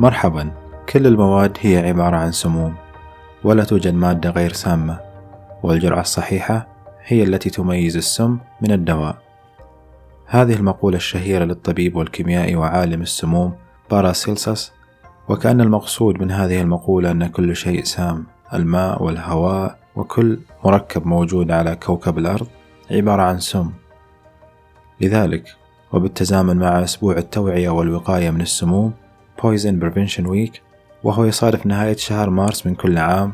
مرحبا. كل المواد هي عبارة عن سموم ولا توجد مادة غير سامة والجرعة الصحيحة هي التي تميز السم من الدواء. هذه المقولة الشهيرة للطبيب والكيميائي وعالم السموم باراسيلسس وكأن المقصود من هذه المقولة أن كل شيء سام الماء والهواء وكل مركب موجود على كوكب الأرض عبارة عن سم. لذلك وبالتزامن مع أسبوع التوعية والوقاية من السموم Poison Prevention Week وهو يصادف نهاية شهر مارس من كل عام.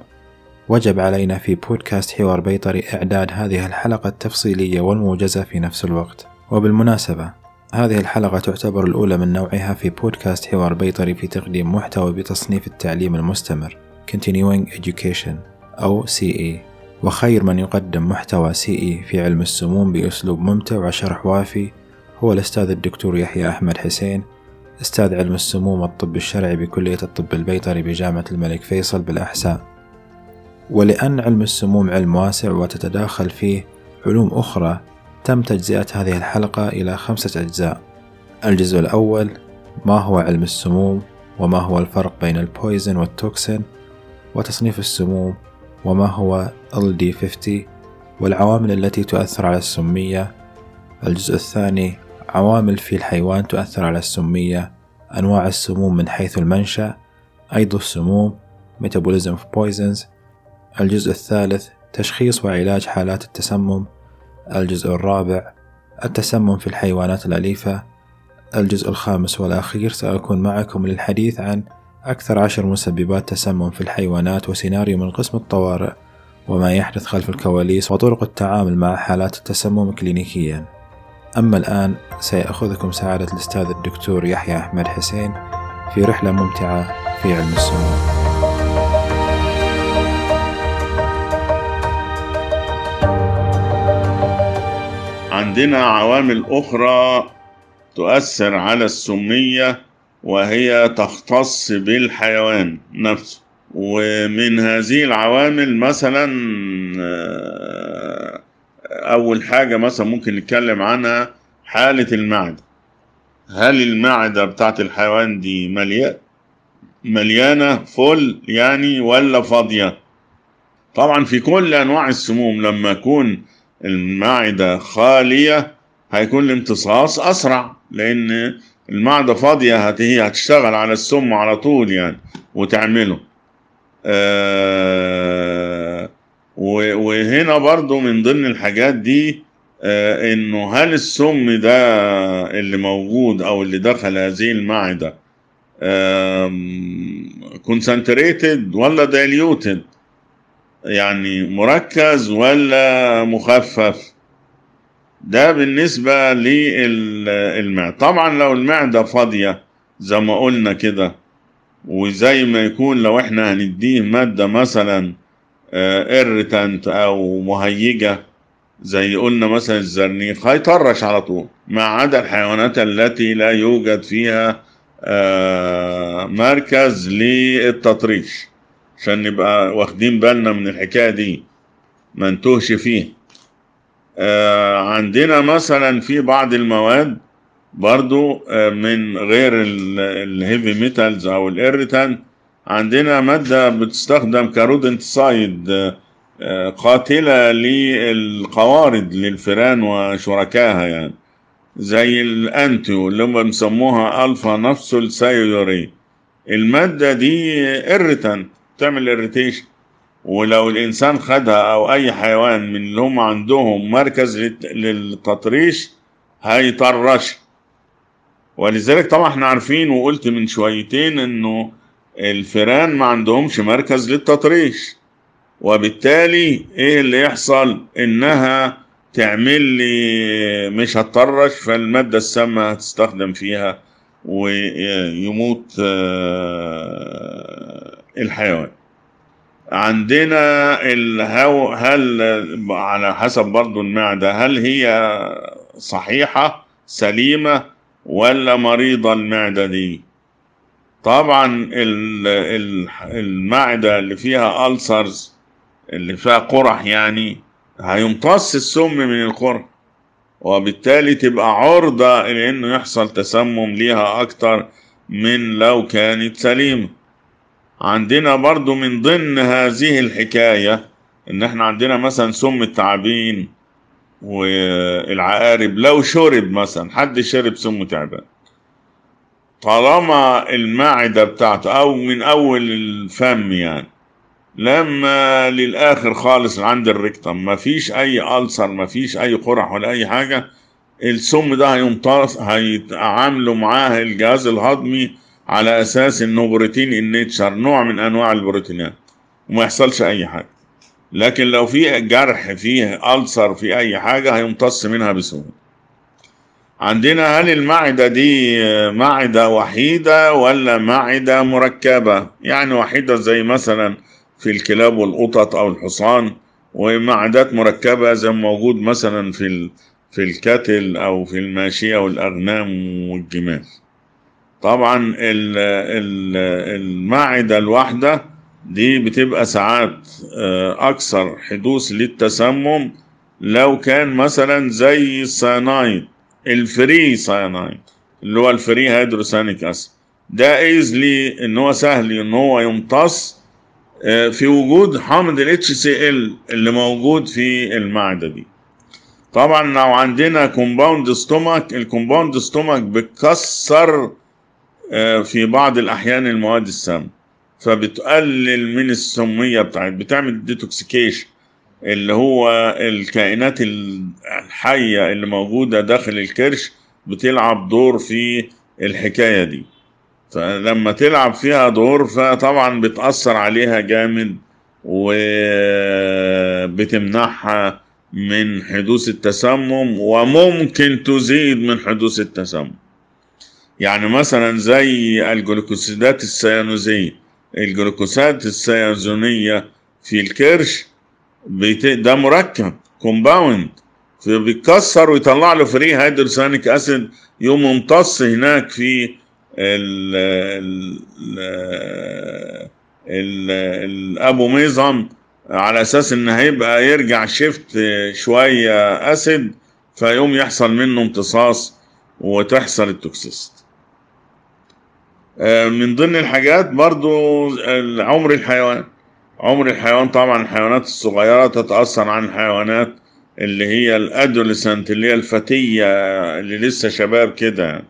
وجب علينا في بودكاست حوار بيطري إعداد هذه الحلقة التفصيلية والموجزة في نفس الوقت. وبالمناسبة هذه الحلقة تعتبر الأولى من نوعها في بودكاست حوار بيطري في تقديم محتوى بتصنيف التعليم المستمر Continuing Education أو CE وخير من يقدم محتوى CE في علم السموم بأسلوب ممتع وشرح وافي هو الأستاذ الدكتور يحيى أحمد حسين. أستاذ علم السموم والطب الشرعي بكلية الطب البيطري بجامعة الملك فيصل بالأحساء. ولأن علم السموم علم واسع وتتداخل فيه علوم أخرى تم تجزئة هذه الحلقة إلى خمسة أجزاء. الجزء الأول ما هو علم السموم وما هو الفرق بين ال poison وال toxin وتصنيف السموم وما هو LD50 والعوامل التي تؤثر على السمية؟ الجزء الثاني عوامل في الحيوان تؤثر على السمية أنواع السموم من حيث المنشأ أيض السموم Metabolism of Poisons. الجزء الثالث تشخيص وعلاج حالات التسمم. الجزء الرابع التسمم في الحيوانات الأليفة. الجزء الخامس والأخير سأكون معكم للحديث عن أكثر عشر مسببات تسمم في الحيوانات وسيناريو من قسم الطوارئ وما يحدث خلف الكواليس وطرق التعامل مع حالات التسمم كلينيكيا. أما الآن سيأخذكم سعادة الأستاذ الدكتور يحيى أحمد حسين في رحلة ممتعة في علم السموم عندنا عوامل أخرى تؤثر على السمية وهي تختص بالحيوان نفسه ومن هذه العوامل مثلا أول حاجة مثلا ممكن نتكلم عنها حالة المعدة. هل المعدة بتاعت الحيوان دي مليانة مليانة فل يعني ولا فاضية؟ طبعا في كل أنواع السموم لما يكون المعدة خالية هيكون الامتصاص أسرع لأن المعدة فاضية هي هتشتغل على السم على طول يعني وتعمله. آه وهنا برضو من ضمن الحاجات دي آه إنه هل السم ده اللي موجود أو اللي دخل هذه المعدة concentrated ولا diluted يعني مركز ولا مخفف؟ ده بالنسبة للمعدة طبعا لو المعدة فاضية زي ما قلنا كده وزي ما يكون لو إحنا هنديه مادة مثلا ارتنت أو مهيجة زي قلنا مثلا الزرنيخ هيطرش على طول ما عدا الحيوانات التي لا يوجد فيها مركز للتطريش. عشان نبقى واخدين بالنا من الحكاية دي ما نتوهش فيه آه عندنا مثلا في بعض المواد برضو آه من غير ال heavy metals أو ال irritant عندنا مادة بتستخدم ك rodenticide قاتلة للقوارض للفئران وشركائها يعني. زي ال ANTU اللي هم بيسموها alpha-naphthyl thiourea المادة دي irritant تعمل irritation ولو الإنسان خدها أو أي حيوان من اللي هم عندهم مركز للتطريش هيطرش. ولذلك طبعا إحنا عارفين وقلت من شويتين إنه الفئران ما عندهمش مركز للتطريش. وبالتالي إيه اللي يحصل؟ إنها تعمل لي مش هتطرش فالمادة السامة هتستخدم فيها ويموت الحيوان. عندنا الهو هل على حسب برضو المعدة هل هي صحيحة سليمة ولا مريضة المعدة دي؟ طبعا المعدة اللي فيها ألسرز اللي فيها قرح يعني هيمتص السم من القرح وبالتالي تبقى عرضة لأنه يحصل تسمم ليها أكتر من لو كانت سليمة. عندنا برضو من ضمن هذه الحكاية إن إحنا عندنا مثلا سم التعابين والعقارب لو شرب مثلا حد شرب سم تعبان طالما المعدة بتاعته أو من أول الفم يعني. لما للآخر خالص عند الريكتم مفيش أي ألسر مفيش أي قرح ولا أي حاجة السم ده هيمتص هيتعاملوا معاه الجهاز الهضمي على أساس إنه بروتين النيتشر نوع من أنواع البروتينات وما يحصلش أي حاجة. لكن لو في جرح فيه ألسر في أي حاجة هيمتص منها بسهولة. عندنا هل المعدة دي معدة وحيدة ولا معدة مركبة يعني وحيدة زي مثلا في الكلاب والقطط أو الحصان ومعدات مركبة زي موجود مثلا في. في ال cattle أو في الماشيه والاغنام والجمال طبعا ال ال المعدة الواحدة دي بتبقى ساعات أكثر حدوث للتسمم لو كان مثلا زي ال cyanide ال free cyanide اللي هو ال free hydrocyanic acid ده easily إن هو سهل إن هو يمتص في وجود حامض ال HCl اللي موجود في المعدة دي. طبعا لو عندنا compound stomach ال compound stomach بتكسر في بعض الأحيان المواد السامة فبتقلل من السمية بتاعت بتعمل detoxication اللي هو الكائنات الحية اللي موجودة داخل الكرش بتلعب دور في الحكاية دي. فلما تلعب فيها دور فطبعا بتأثر عليها جامد وبتمنعها من حدوث التسمم وممكن تزيد من حدوث التسمم. يعني مثلا زي الجلوكوسيدات السيانوزية. الجلوكوسات السيانوزية في الكرش. ده مركب كومباوند فبيتكسر ويطلع له free hydrocyanic acid يقوم ممتص هناك في ال ال ال ال abomasum على أساس ان هيبقى يرجع shift شوية acid فيقوم يحصل منه امتصاص وتحصل ال toxicity. من ضمن الحاجات برضو عمر الحيوان. عمر الحيوان طبعا الحيوانات الصغيرة تتأثر عن الحيوانات اللي هي الادوليسنت اللي هي الفتية اللي لسه شباب كده.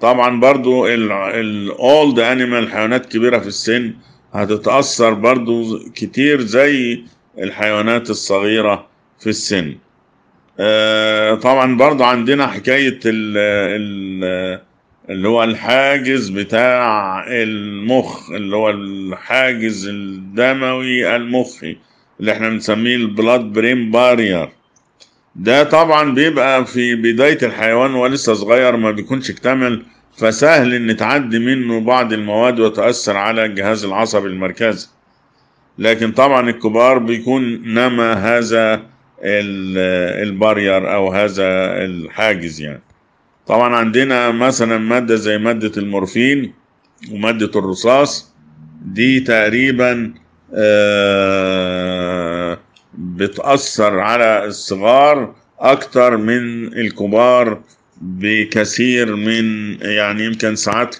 طبعا برضو الاولد انيمال حيوانات كبيرة في السن هتتأثر برضو كتير زي الحيوانات الصغيرة في السن. طبعا برضو عندنا حكاية ال ال اللي هو الحاجز بتاع المخ اللي هو الحاجز الدموي المخي اللي إحنا بنسميه ال blood brain barrier ده طبعا بيبقى في بداية الحيوان ولسه صغير ما بيكونش اكتمل فسهل إن تعدي منه بعض المواد وتأثر على الجهاز العصبي المركزي لكن طبعا الكبار بيكون نما هذا ال barrier أو هذا الحاجز يعني. طبعا عندنا مثلا مادة زي مادة المورفين ومادة الرصاص دي تقريبا بتأثر على الصغار أكتر من الكبار بكثير من يعني يمكن ساعات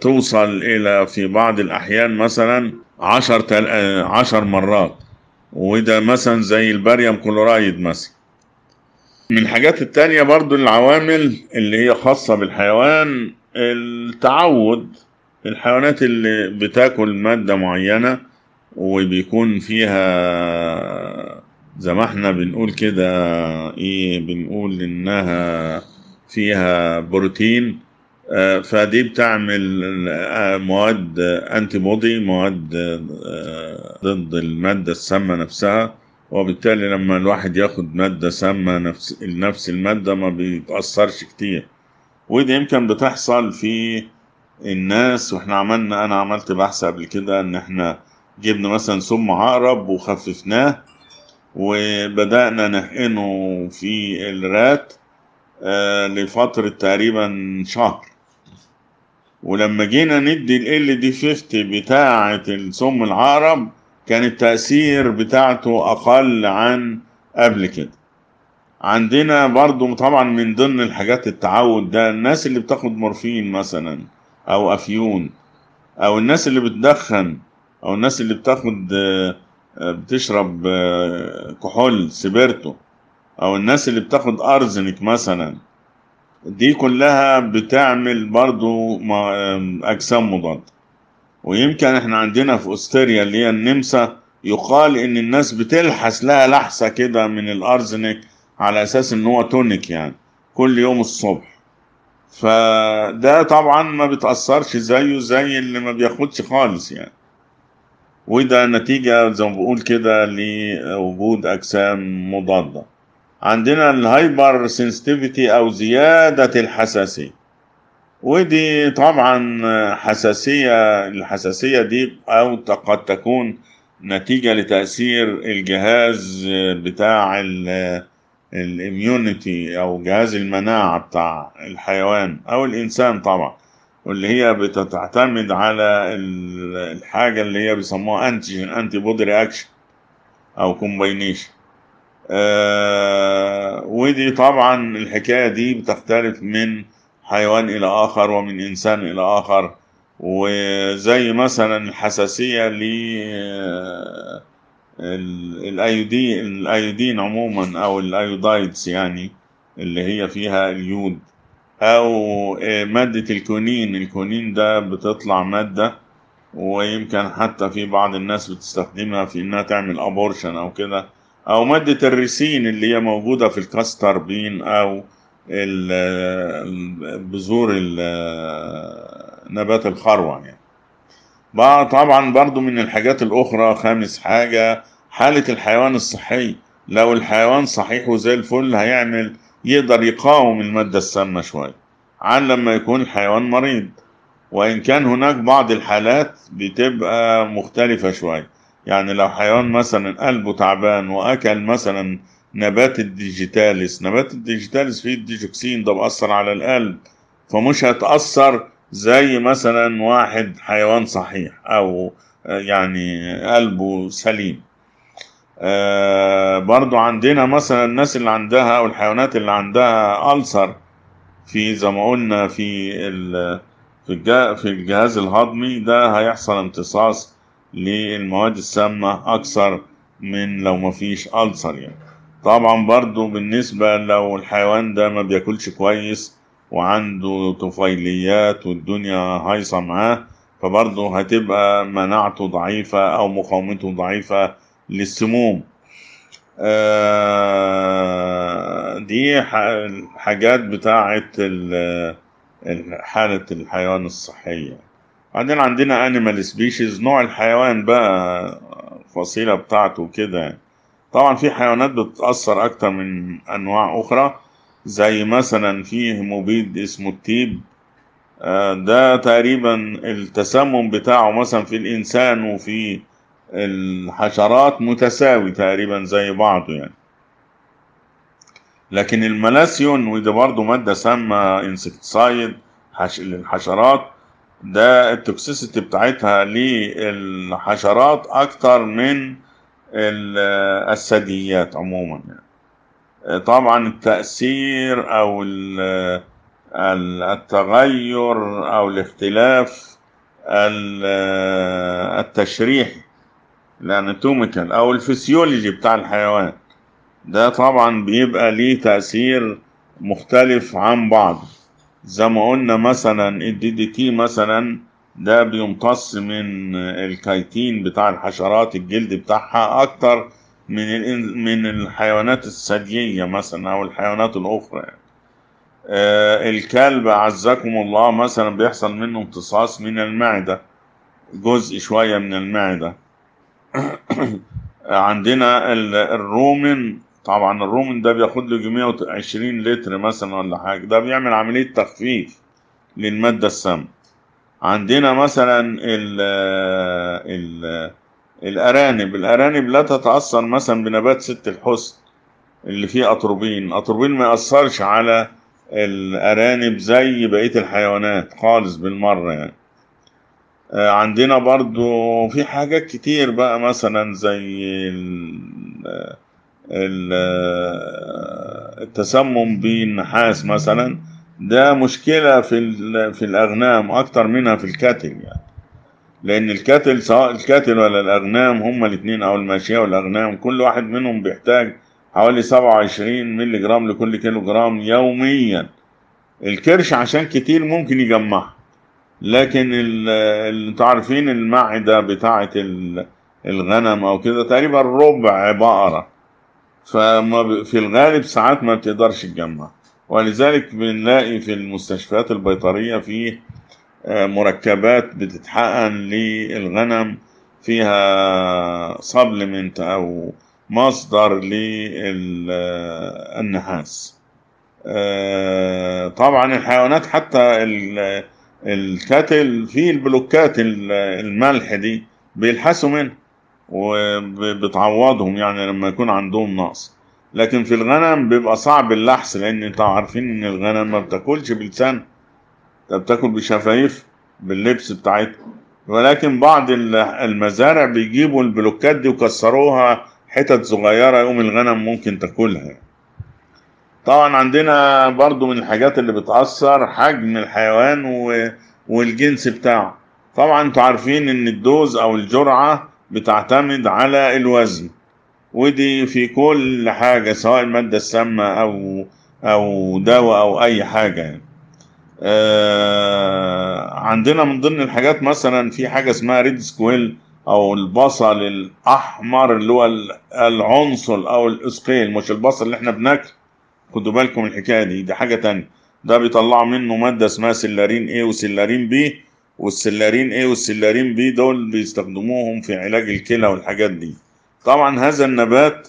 توصل إلى في بعض الأحيان مثلا عشر, تل... عشر مرات. وده مثلا زي الباريوم كلورايد مثلا. من الحاجات التانية برضو العوامل اللي هي خاصة بالحيوان التعود. الحيوانات اللي بتاكل مادة معينة وبيكون فيها زي ما إحنا بنقول كده إيه بنقول إنها فيها بروتين فدي بتعمل مواد انتي بودي مواد ضد المادة السامة نفسها. وبالتالي لما الواحد ياخد مادة سامة نفس نفس المادة ما بيتأثرش كتير. ودي يمكن بتحصل في الناس وإحنا عملنا أنا عملت بحث قبل كده إن إحنا جبنا مثلا سم عقرب وخففناه. وبدأنا نحقنه في الرات آه لفترة تقريبا شهر. ولما جينا ندي ال دي 50 بتاعة السم العقرب كان التأثير بتاعته أقل عن قبل كده. عندنا برضو طبعا من ضمن الحاجات التعود ده الناس اللي بتاخد مورفين مثلا أو أفيون أو الناس اللي بتدخن أو الناس اللي بتاخد آه، بتشرب آه، كحول سبيرتو أو الناس اللي بتاخد arsenic مثلا دي كلها بتعمل برضو أجسام مضادة. ويمكن إحنا عندنا في استريا اللي هي النمسا يقال إن الناس بتلحس لها لحسة كده من ال arsenic على أساس إن هو tonic يعني كل يوم الصبح. فده طبعا ما بتأثرش زيه زي اللي ما بياخدش خالص يعني. وده نتيجة زي ما بقول كده لوجود أجسام مضادة. عندنا ال hypersensitivity أو زيادة الحساسية. ودي طبعا حساسية الحساسية دي أو قد تكون نتيجة لتأثير الجهاز بتاع ال immunity أو جهاز المناعة بتاع الحيوان أو الإنسان طبعا. واللي هي بتعتمد على ال- الحاجة اللي هي بيسموها antigen antibody reaction أو combination آه ودي طبعا الحكاية دي بتختلف من حيوان إلى آخر ومن إنسان إلى آخر. وزي مثلا الحساسية ل ال- ال iodine ال iodine عموما أو ال iodides يعني اللي هي فيها اليود. أو آه، مادة الكونين. الكونين ده بتطلع مادة ويمكن حتى في بعض الناس بتستخدمها في إنها تعمل abortion أو كده. أو مادة ال ricin اللي هي موجودة في ال castor bean أو ال- بذور ال- نبات الخروع يعني. طبعا برضو من الحاجات الأخرى خامس حاجة حالة الحيوان الصحي. لو الحيوان صحيح وزي الفل هيعمل يقدر يقاوم المادة السامة شوية عن لما يكون الحيوان مريض. وإن كان هناك بعض الحالات بتبقى مختلفة شوية. يعني لو حيوان مثلا قلبه تعبان وأكل مثلا نبات ال digitalis نبات ال digitalis فيه الديجوكسين ده بأثر على القلب فمش هتأثر زي مثلا واحد حيوان صحيح أو يعني قلبه سليم. آه، برضو عندنا مثلا الناس اللي عندها أو الحيوانات اللي عندها ulcer. في زي ما قلنا في في الجهاز الهضمي ده هيحصل امتصاص للمواد السامة أكثر من لو مفيش ألسر يعني. طبعا برضو بالنسبة لو الحيوان ده ما بياكلش كويس وعنده طفيليات والدنيا هايصة معاه فبرضه هتبقى مناعته ضعيفة أو مقاومته ضعيفة للسموم. آه، دي حاجات بتاعة ال- ال- حالة الحيوان الصحية. بعدين عندنا animal species نوع الحيوان بقى الفصيلة بتاعته كده. طبعا في حيوانات بتتأثر أكتر من أنواع أخرى زي مثلا في مبيد اسمه التيب آه، ده تقريبا التسمم بتاعه مثلا في الإنسان وفي الحشرات متساوي تقريبا زي بعضه يعني لكن الملاسيون وده برضه مادة سامة انسكتسايد حش... للحشرات ده ال toxicity بتاعتها للحشرات أكتر من ال- الثدييات عموما يعني. طبعا التأثير أو ال- ال- التغير أو الاختلاف ال- التشريحي ال anatomical أو الفسيولوجي بتاع الحيوان ده طبعا بيبقى ليه تأثير مختلف عن بعض زي ما قلنا مثلا ال DDT مثلا ده بيمتص من الكايتين بتاع الحشرات الجلد بتاعها أكتر من من الحيوانات الثديية مثلا أو الحيوانات الأخرى يعني. الكلب أعزكم الله مثلا بيحصل منه امتصاص من المعدة جزء شوية من المعدة عندنا ال- ال rumen طبعا الرومن ده بياخد له 120 لتر مثلا ولا حاجة. ده بيعمل عملية تخفيف للمادة السامة عندنا مثلا ال ال الأرانب. الأرانب لا تتأثر مثلا بنبات ست الحسن اللي فيه أطروبين الأطروبين ما يأثرش على الأرانب زي بقية الحيوانات خالص بالمرة يعني. عندنا برضو في حاجات كتير بقى مثلا زي ال- ال- التسمم بالنحاس مثلا. ده مشكلة في في الأغنام أكتر منها في الكاتل يعني. لأن الكاتل سواء الكاتل ولا الأغنام هما الاتنين أو الماشية والأغنام كل واحد منهم بيحتاج حوالي 27 مللي جرام لكل كيلو جرام يوميا. الكرش عشان كتير ممكن يجمعها. لكن أنتوا عارفين المعدة بتاعة ال- الغنم أو كده تقريبا ربع بقرة. فما في الغالب ساعات ما بتقدرش تجمع. ولذلك بنلاقي في المستشفيات البيطرية فيه آه، مركبات بتتحقن للغنم فيها سبلمنت أو مصدر للنحاس طبعا الحيوانات حتى ال cattle فيه ال blockات ال- الملح دي بيلحسوا منها وبتعوضهم يعني لما يكون عندهم نقص. لكن في الغنم بيبقى صعب اللحس لأن أنتوا عارفين إن الغنم ما بتاكلش بلسان ده بتاكل بشفايف بال lips بتاعتها. ولكن بعض ال- المزارع بيجيبوا ال blockات دي وكسروها حتت صغيرة يقوم الغنم ممكن تاكلها طبعا عندنا برضو من الحاجات اللي بتأثر حجم الحيوان و... والجنس بتاعه طبعا أنتوا عارفين ان ال dose أو الجرعة بتعتمد على الوزن ودي في كل حاجة سواء المادة السامة أو أو دواء أو اي حاجة يعني. آه عندنا من ضمن الحاجات مثلا في حاجة اسمها red squill أو البصل الاحمر اللي هو ال- العنصل أو الاسقيل مش البصل اللي إحنا بناكله خدوا بالكم الحكاية دي. دي حاجة تانية. ده بيطلعوا منه مادة اسمها scillaren A و scillaren B وال scillaren A وال scillaren B دول بيستخدموهم في علاج الكلى والحاجات دي. طبعا هذا النبات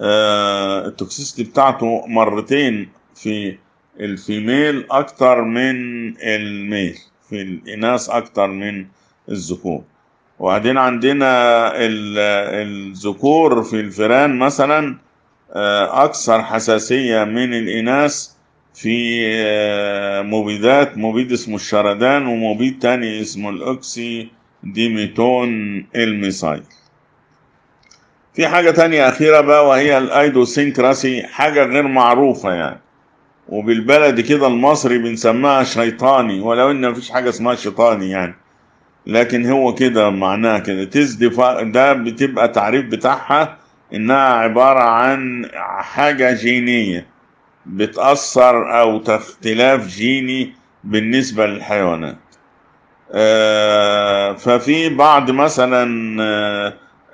آه ال toxicity بتاعته مرتين في ال female أكتر من ال male في الإناث أكتر من الذكور. وبعدين عندنا ال- الذكور في الفئران مثلا أكثر حساسية من الإناث في آه، مبيدات مبيد اسمه ال Schradan ومبيد تاني اسمه ال oxydemeton ال methyl. في حاجة تانية أخيرة بقى وهي ال idiosyncrasy حاجة غير معروفة يعني. وبالبلدي كده المصري بنسميها شيطاني ولو إن مفيش حاجة اسمها شيطاني يعني. لكن هو كده معناها كده. ده بتبقى تعريف بتاعها إنها عبارة عن حاجة جينية بتأثر أو اختلاف جيني بالنسبة للحيوانات. آه، ففي بعض مثلا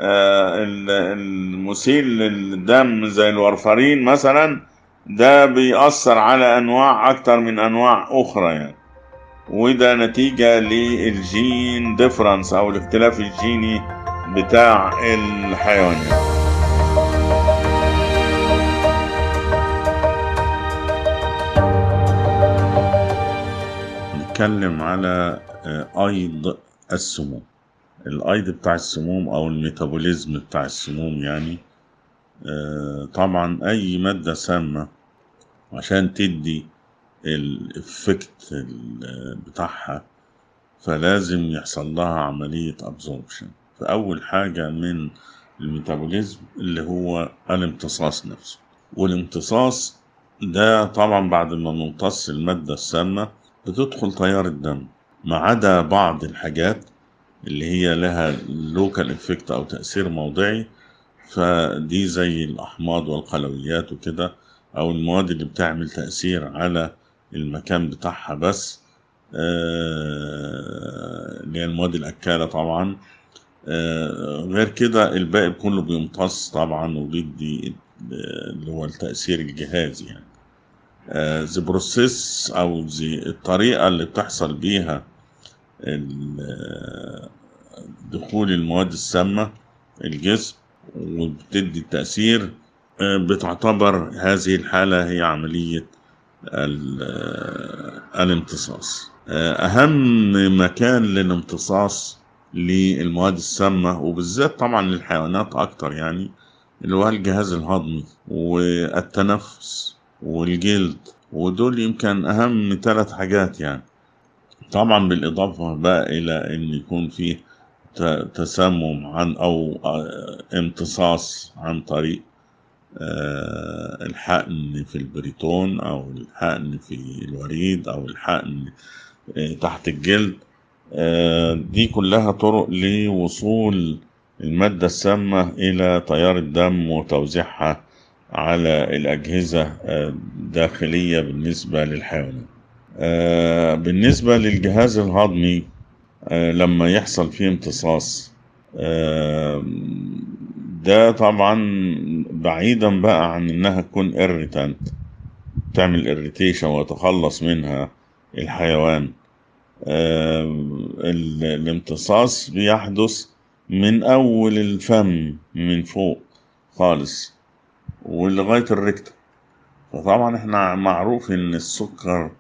آه، ال- المسيل للدم زي الورفرين مثلا ده بيأثر على أنواع أكتر من أنواع أخرى يعني. وده نتيجة لل gene difference أو الاختلاف الجيني بتاع الحيوانات. نتكلم على آه، أيض السموم. الأيض بتاع السموم أو ال metabolism بتاع السموم يعني آه، طبعا أي مادة سامة عشان تدي ال effect بتاعها فلازم يحصل لها عملية absorption فأول حاجة من ال metabolism اللي هو الامتصاص نفسه. والامتصاص ده طبعا بعد ما نمتص المادة السامة بتدخل تيار الدم ما عدا بعض الحاجات اللي هي لها local effect أو تأثير موضعي فدي زي الأحماض والقلويات وكده أو المواد اللي بتعمل تأثير على المكان بتاعها بس. آه، اللي هي المواد الأكالة طبعا. آه، غير كده الباقي كله بيمتص طبعا وبيدي اللي هو التأثير الجهازي يعني. the process أو الطريقة اللي بتحصل بيها دخول المواد السامة الجسم وبتدي التأثير آه، بتعتبر هذه الحالة هي آه، الامتصاص. أهم مكان للامتصاص للمواد السامة وبالذات طبعا للحيوانات أكتر يعني اللي هو الجهاز الهضمي والتنفس. والجلد ودول يمكن أهم ثلاث حاجات يعني. طبعا بالإضافة بقى إلى إن يكون فيه تسمم عن أو آه، امتصاص عن طريق آه، الحقن في البريتون أو الحقن في الوريد أو الحقن آه، تحت الجلد. دي كلها طرق لوصول المادة السامة إلى تيار الدم وتوزيعها على الأجهزة آه، الداخلية بالنسبة للحيوانات. آه، بالنسبة للجهاز الهضمي آه، لما يحصل فيه امتصاص ده طبعا بعيدا بقى عن إنها تكون irritant تعمل irritation ويتخلص منها الحيوان. ال- الامتصاص بيحدث من أول الفم من فوق خالص. ولغاية الركتة فطبعا إحنا معروف إن السكر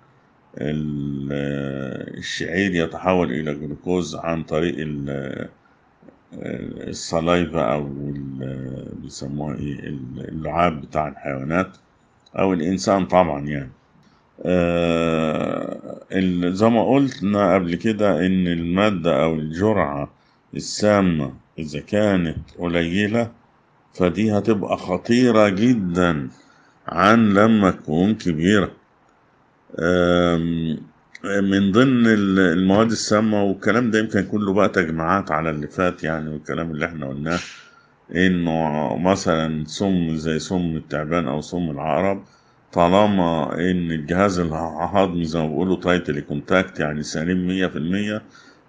ال- الشعير يتحول إلى جلوكوز عن طريق ال- السلايفا أو بيسموها إيه اللعاب بتاع الحيوانات أو الإنسان طبعا يعني. آه، زي ما قلنا قبل كده إن المادة أو الجرعة السامة إذا كانت قليلة فدي هتبقى خطيرة جدا عن لما تكون كبيرة. من ضمن ال- المواد السامة والكلام ده يمكن كله بقى تجمعات على اللي فات يعني والكلام اللي إحنا قلناه إنه مثلا سم زي سم التعبان أو سم العقرب طالما إن الجهاز الهضمي زي ما بيقولوا totally intact يعني سليم مية في المية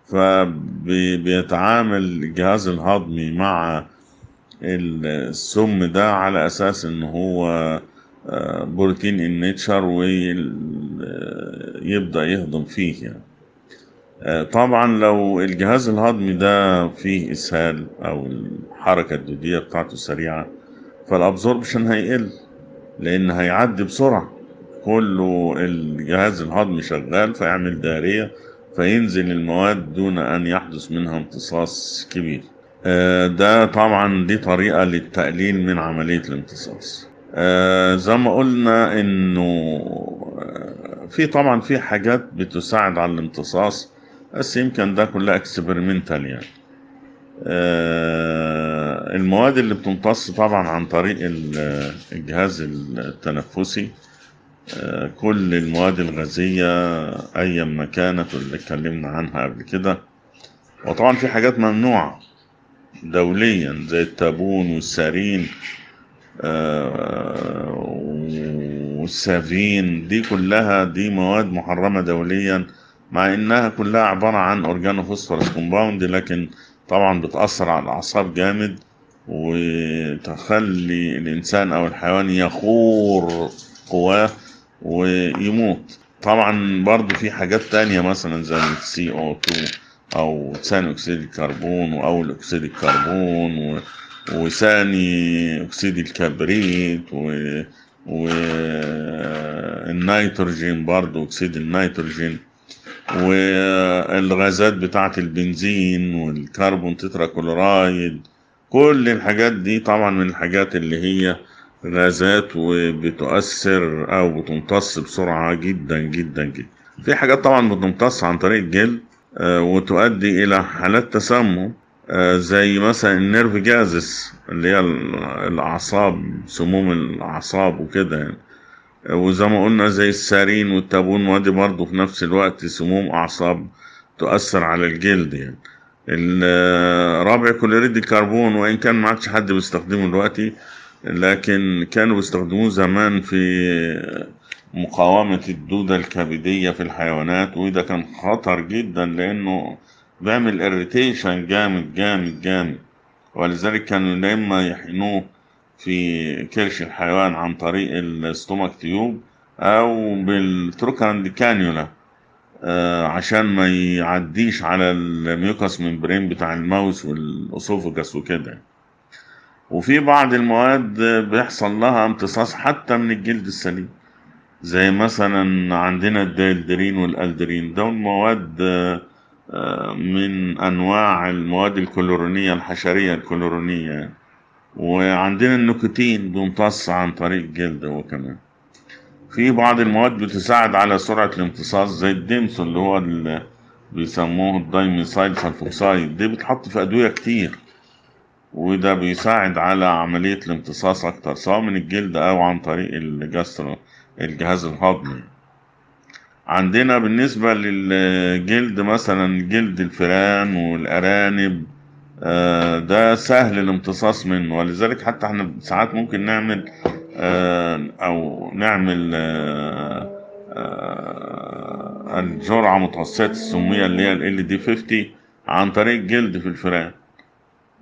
فبيتعامل الجهاز الهضمي مع السم ده على أساس إن هو آه، protein in nature ويبدا يهضم فيه يعني. آه، طبعا لو الجهاز الهضمي ده فيه إسهال أو الحركة الدودية بتاعته سريعة فال absorption هيقل لأن هيعدي بسرعة. كله الجهاز الهضمي شغال فيعمل داريه فينزل المواد دون أن يحدث منها امتصاص كبير. آه، ده طبعا دي طريقة للتقليل من عملية الامتصاص. آه، زي ما قلنا إنه آه، في طبعا في حاجات بتساعد على الامتصاص بس يمكن ده كلها اكسبيرمنتال يعني. آه، المواد اللي بتمتص طبعا عن طريق ال- الجهاز التنفسي آه، كل المواد الغازية أيا ما كانت واللي اتكلمنا عنها قبل كده. وطبعا في حاجات ممنوعة. دوليا زي التابون والسارين آه، والسافين. دي كلها دي مواد محرمة دوليا مع إنها كلها عبارة عن organophosphorus compound لكن طبعا بتأثر على الأعصاب جامد وتخلي الإنسان أو الحيوان يخور قواه ويموت. طبعا برضو في حاجات تانية مثلا زي ال CO 2 أو ثاني أكسيد الكربون واول اكسيد الكربون. وثاني أكسيد الكبريت و... والنيتروجين برضو أكسيد النيتروجين. والغازات بتاعة البنزين وال carbon tetrachloride. كل الحاجات دي طبعا من الحاجات اللي هي غازات وبتؤثر أو بتمتص بسرعة جدا جدا جدا. في حاجات طبعا بتمتص عن طريق الجلد وتؤدي إلى حالات تسمم آه، زي مثلا ال nerve gases اللي هي ال- الأعصاب سموم الأعصاب وكده يعني. آه، وزي ما قلنا زي السارين والتابون ودي برضه في نفس الوقت سموم أعصاب تؤثر على الجلد يعني. الرابع كلوريد الكربون وإن كان ما عادش حد بيستخدمه دلوقتي لكن كانوا بيستخدموه زمان في مقاومة الدودة الكبدية في الحيوانات وده كان خطر جدا لأنه بيعمل irritation جامد جامد جامد. ولذلك كانوا يا إما يحقنوه في كرش الحيوان عن طريق ال stomach tube أو بال trocar and cannula آه، عشان ما يعديش على ال mucous membrane بتاع ال mouth وال esophagus وكده. وفي بعض المواد بيحصل لها امتصاص حتى من الجلد السليم. زي مثلا عندنا ال dieldrin وال aldrin دول مواد آه، من أنواع المواد الكلورونيه الحشرية الكلورونيه يعني. وعندنا النيكوتين بيمتص عن طريق الجلد هو كمان. في بعض المواد بتساعد على سرعة الامتصاص زي ال DMSO اللي هو اللي بيسموه ال dimethyl sulfoxide. دي بتحط في أدوية كتير وده بيساعد على عملية الامتصاص أكتر سواء من الجلد أو عن طريق الجسترو الجهاز الهضمي. عندنا بالنسبة للجلد مثلا جلد الفئران والأرانب آه، ده سهل الامتصاص منه. ولذلك حتى إحنا ساعات ممكن نعمل آه، أو نعمل آه، الجرعة متوسطة السمية اللي هي ال دي 50 عن طريق جلد في الفئران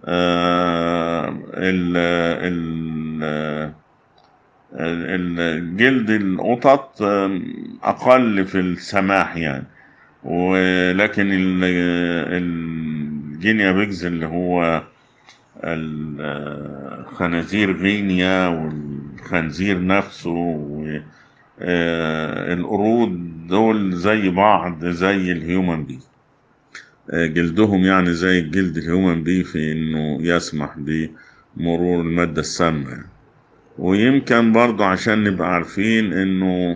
ال ال الجلد القطط أقل في السماح يعني ولكن ال- الجينيا بيجز اللي هو الخنازير غينيا والخنزير نفسه والقرود دول زي بعض زي الهيومن بي جلدهم يعني زي الجلد الهيومن بي في إنه يسمح بمرور المادة السامة يعني. ويمكن برضو عشان نبقى عارفين إنه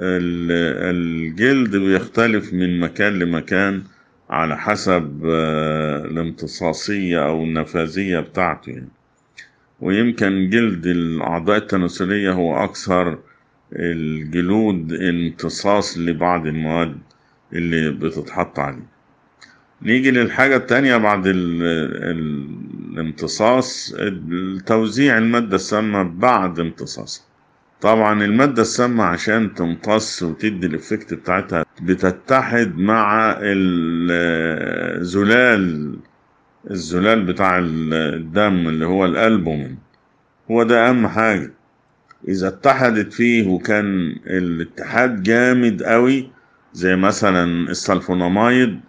ال- الجلد بيختلف من مكان لمكان على حسب آه، الامتصاصية أو النفاذية بتاعته يعني. ويمكن جلد الأعضاء التناسلية هو أكثر الجلود امتصاص لبعض المواد اللي بتتحط عليه نيجي للحاجة التانية بعد الامتصاص توزيع المادة السامة بعد امتصاصها طبعا المادة السامة عشان تمتص وتدي الإفكت بتاعتها بتتحد مع الزلال الزلال بتاع الدم اللي هو الألبومين. هو ده أهم حاجة. إذا اتحدت فيه وكان الاتحاد جامد قوي زي مثلا السلفونامايد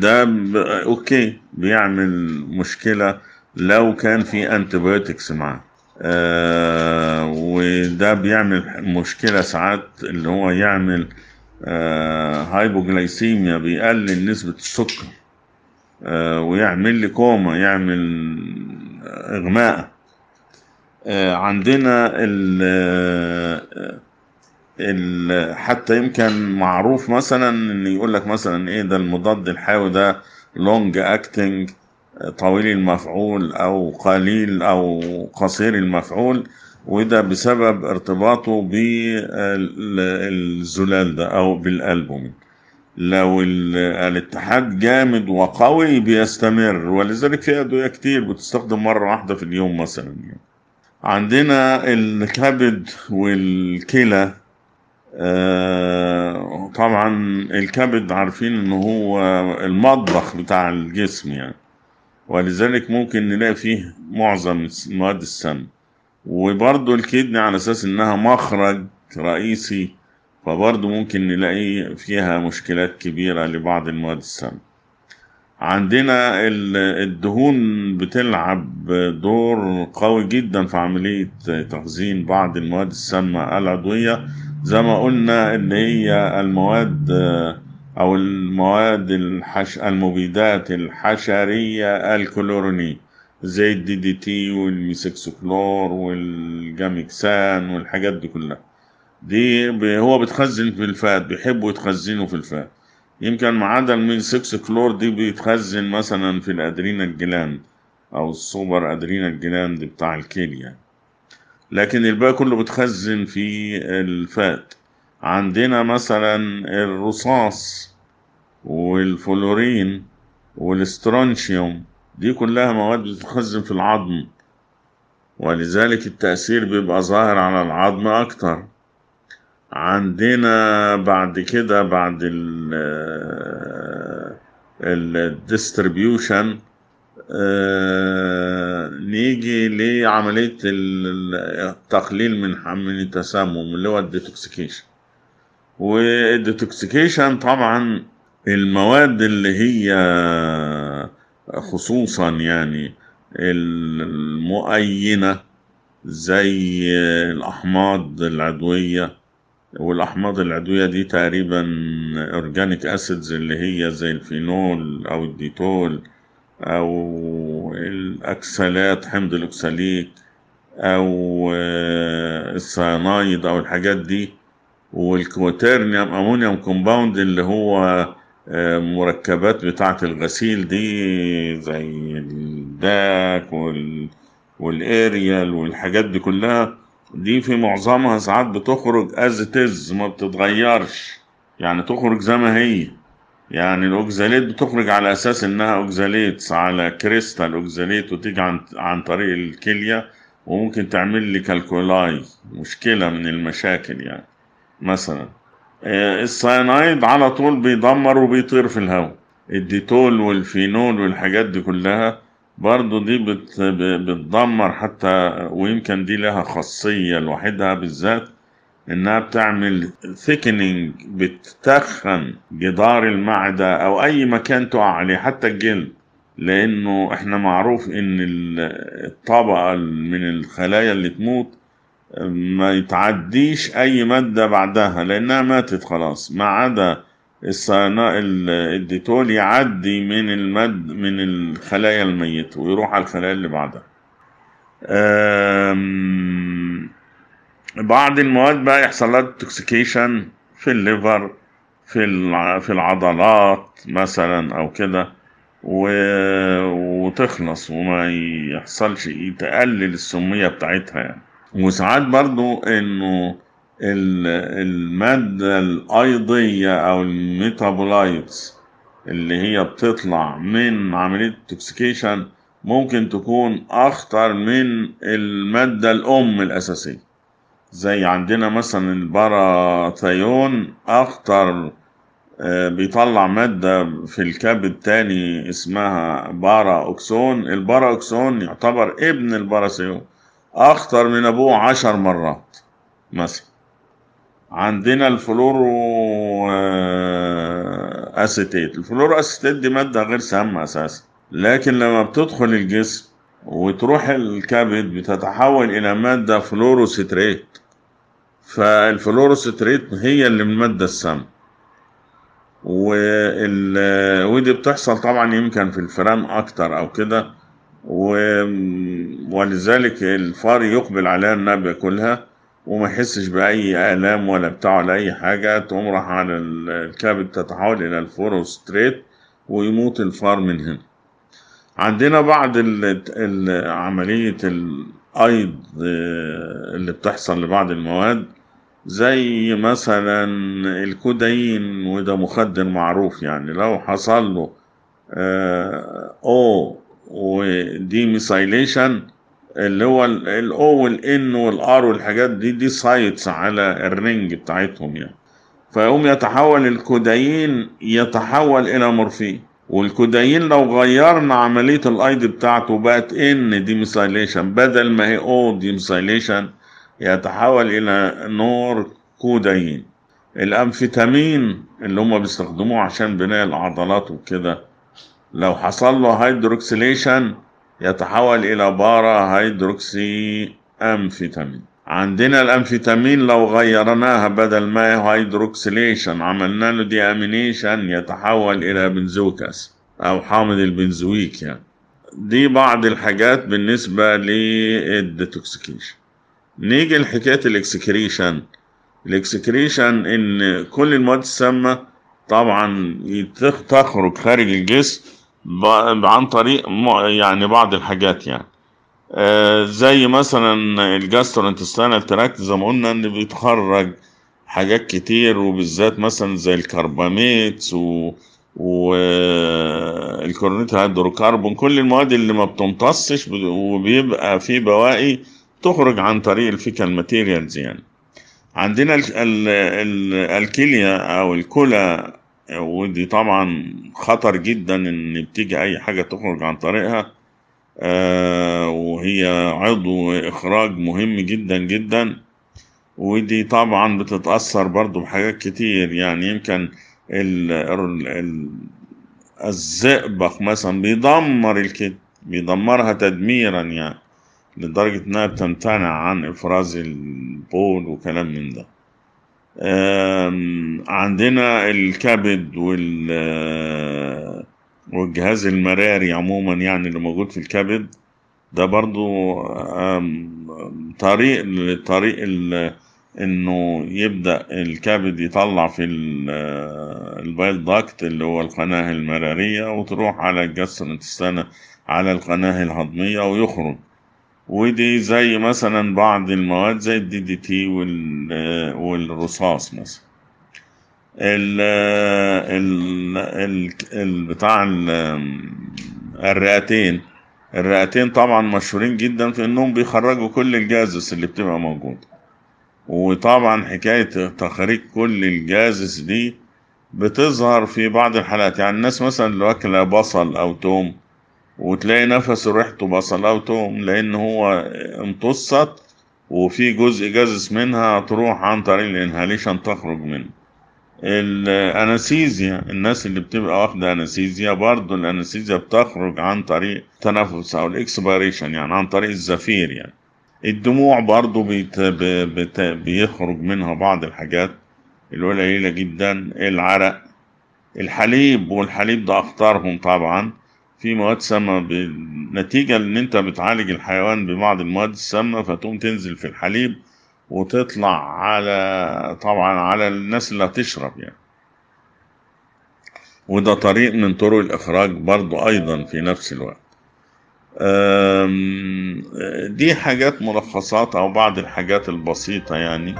ده ب- okay بيعمل مشكلة لو كان في antibiotics معاه. آه، وده بيعمل مشكلة ساعات اللي هو يعمل آه، hypoglycemia بيقلل نسبة السكر آه، ويعمل لي كوما يعمل إغماء. آه، عندنا ال- حتى يمكن معروف مثلا إن يقول لك مثلا إيه ده المضاد الحيوي ده لونج اكتنج طويل المفعول أو قليل أو قصير المفعول وده بسبب ارتباطه بالزلال ده أو بالألبومين لو ال- الاتحاد جامد وقوي بيستمر ولذلك في أدوية كتير بتستخدم مرة واحدة في اليوم مثلا. عندنا الكبد والكلى طبعا الكبد عارفين ان هو المطبخ بتاع الجسم يعني. ولذلك ممكن نلاقي فيه معظم مواد السم وبرضه الكدني على أساس إنها مخرج رئيسي فبرضه ممكن نلاقي فيها مشكلات كبيرة لبعض المواد السامة عندنا ال- الدهون بتلعب دور قوي جدا في عملية تخزين بعض المواد السامة العضوية. زي ما قلنا اللي هي المواد أو المواد الحش... المبيدات الحشرية الكلورونية زي ال DDT وال methoxychlor وال gammexane والحاجات دي كلها دي. هو بتخزن في ال fat بيحبوا يتخزنوا في ال fat يمكن ما عدا ال methoxychlor دي بيتخزن مثلا في ال adrenal gland أو ال supra-adrenal gland بتاع الكلى يعني. لكن الباقي كله بتخزن في ال fat. عندنا مثلا الرصاص والفلورين والسترونشيوم دي كلها مواد بتتخزن في العظم ولذلك التأثير بيبقى ظاهر على العظم أكتر. عندنا بعد كده بعد ال ال distribution نيجي لعملية ال- التقليل من من التسمم اللي هو ال detoxication. وال detoxication طبعا المواد اللي هي خصوصا يعني المؤينة زي الأحماض العضوية والأحماض العضوية دي تقريبا organic acids اللي هي زي الفينول أو الديتول. أو الأكسالات حمض الأكساليك أو آه، السيانايد أو الحاجات دي. وال quaternary ammonium compound اللي هو آه، مركبات بتاعة الغسيل دي زي الداك وال والأريال والحاجات دي كلها دي في معظمها ساعات بتخرج as ما بتتغيرش. يعني تخرج زي ما هي. يعني ال oxalate بتخرج على أساس إنها oxalate على crystal oxalate وتيجي عن عن طريق الكلية وممكن تعمل لي calculi. مشكلة من المشاكل يعني. مثلا آه، السيانايد على طول بيدمر وبيطير في الهواء. الديتول والفينول والحاجات دي كلها برضو دي بت بتدمر حتى ويمكن دي لها خاصية لوحدها بالذات. إنها بتعمل thickening بتتخن جدار المعدة أو أي مكان تقع عليه حتى الجلد. لأنه إحنا معروف إن الطبقة من الخلايا اللي تموت ما يتعديش أي مادة بعدها لأنها ماتت خلاص. ما عدا الصياناء الديتول يعدي من المد من الخلايا الميتة ويروح على الخلايا اللي بعدها. بعض المواد بقى يحصل لها detoxication في ال liver في في العضلات مثلا أو كده وتخلص وما يحصلش تقلل السمية بتاعتها يعني. وساعات برضو إنه المادة الأيضية أو ال metabolites اللي هي بتطلع من عملية ال detoxication ممكن تكون أخطر من المادة الأم الأساسية. زي عندنا مثلا ال parathion أخطر آه، بيطلع مادة في الكبد تاني اسمها paraoxon ال paraoxon يعتبر ابن ال parathion أخطر من أبوه عشر مرات مثلا. عندنا ال fluoro آه، acetate. ال fluoroacetate دي مادة غير سامة أساسا لكن لما بتدخل الجسم وتروح الكبد بتتحول إلى مادة fluorocitrate فال fluorocitrate هي اللي من الماده السامه ودي بتحصل طبعا يمكن في الفئران أكتر أو كده. ولذلك الفار يقبل عليها إنها بياكلها وما يحسش بأي آلام ولا بتاع ولا أي حاجة. تقوم راح على الكبد تتحول إلى ال fluorocitrate ويموت الفار من هنا. عندنا بعض عملية الأيض آه، اللي بتحصل لبعض المواد زي مثلا الكودايين وده مخدر معروف يعني. لو حصل له O و demethylation اللي هو ال O وال N وال R والحاجات دي دي sites على ال ring بتاعتهم يعني. فيقوم يتحول الكودايين يتحول إلى مورفين. والكودايين لو غيرنا عملية الأيض بتاعته بقت N-demethylation بدل ما هي O-demethylation يتحول إلى norcodeine الأمفيتامين اللي هم بيستخدموه عشان بناء العضلات وكده لو حصل له hydroxylation يتحول إلى para-hydroxyamphetamine عندنا الأمفيتامين لو غيرناها بدل ما hydroxylation عملنا له deamination يتحول إلى benzoic acid أو حامض البنزويك يعني. دي بعض الحاجات بالنسبة لل detoxication. نيجي لحكاية ال excretion. ال excretion إن كل المواد السامة طبعا تخرج خارج الجسم عن طريق يعني بعض الحاجات يعني. آه زي مثلا ال gastrointestinal tract زي ما قلنا إن بيتخرج حاجات كتير وبالذات مثلا زي ال carbamates و وال chlorinated hydrocarbon كل المواد اللي ما بتمتصش وبيبقى في بواقي تخرج عن طريق ال fecal materials يعني. عندنا الكلية أو الكلى ودي طبعا خطر جدا إن بتيجي أي حاجة تخرج عن طريقها. وهي عضو إخراج مهم جدا جدا ودي طبعا بتتأثر برضو بحاجات كتير. يعني يمكن ال ال الزئبق مثلا بيدمر الكد بيدمرها تدميرا يعني لدرجة إنها بتمتنع عن إفراز البول وكلام من ده. عندنا الكبد وال والجهاز المراري عموما يعني اللي موجود في الكبد ده برضو طريق طريق إنه يبدأ الكبد يطلع في ال- ال bile duct اللي هو القناة المرارية وتروح على ال gastrointestinal على القناة الهضمية ويخرج. ودي زي مثلا بعض المواد زي ال DDT والرصاص مثلا. ال ال ال بتاع ال- الرئتين. الرئتين طبعا مشهورين جدا في إنهم بيخرجوا كل ال gases اللي بتبقى موجوده وطبعا حكاية تخريج كل ال gases دي بتظهر في بعض الحالات. يعني الناس مثلا اللي واكله بصل أو توم وتلاقي نفسه ريحته بصل أو توم لأن هو امتصت وفي جزء gases منها تروح عن طريق ال inhalation تخرج منه. ال anesthesia الناس اللي بتبقى واخدة anesthesia برضه ال anesthesia بتخرج عن طريق التنفس أو ال expiration يعني عن طريق الزفير يعني. الدموع برضه بيت بت بيخرج منها بعض الحاجات القليلة جدا العرق الحليب والحليب ده أخطرهم طبعا. في مواد سامة ب- نتيجة إن أنت بتعالج الحيوان ببعض المواد السامة فتقوم تنزل في الحليب وتطلع على طبعا على الناس اللي هتشرب يعني. وده طريق من طرق الإخراج برضو أيضا في نفس الوقت. دي حاجات ملخصات أو بعض الحاجات البسيطة يعني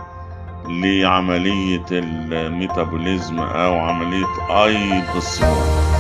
لعملية الميتابوليزم أو عملية أيض السموم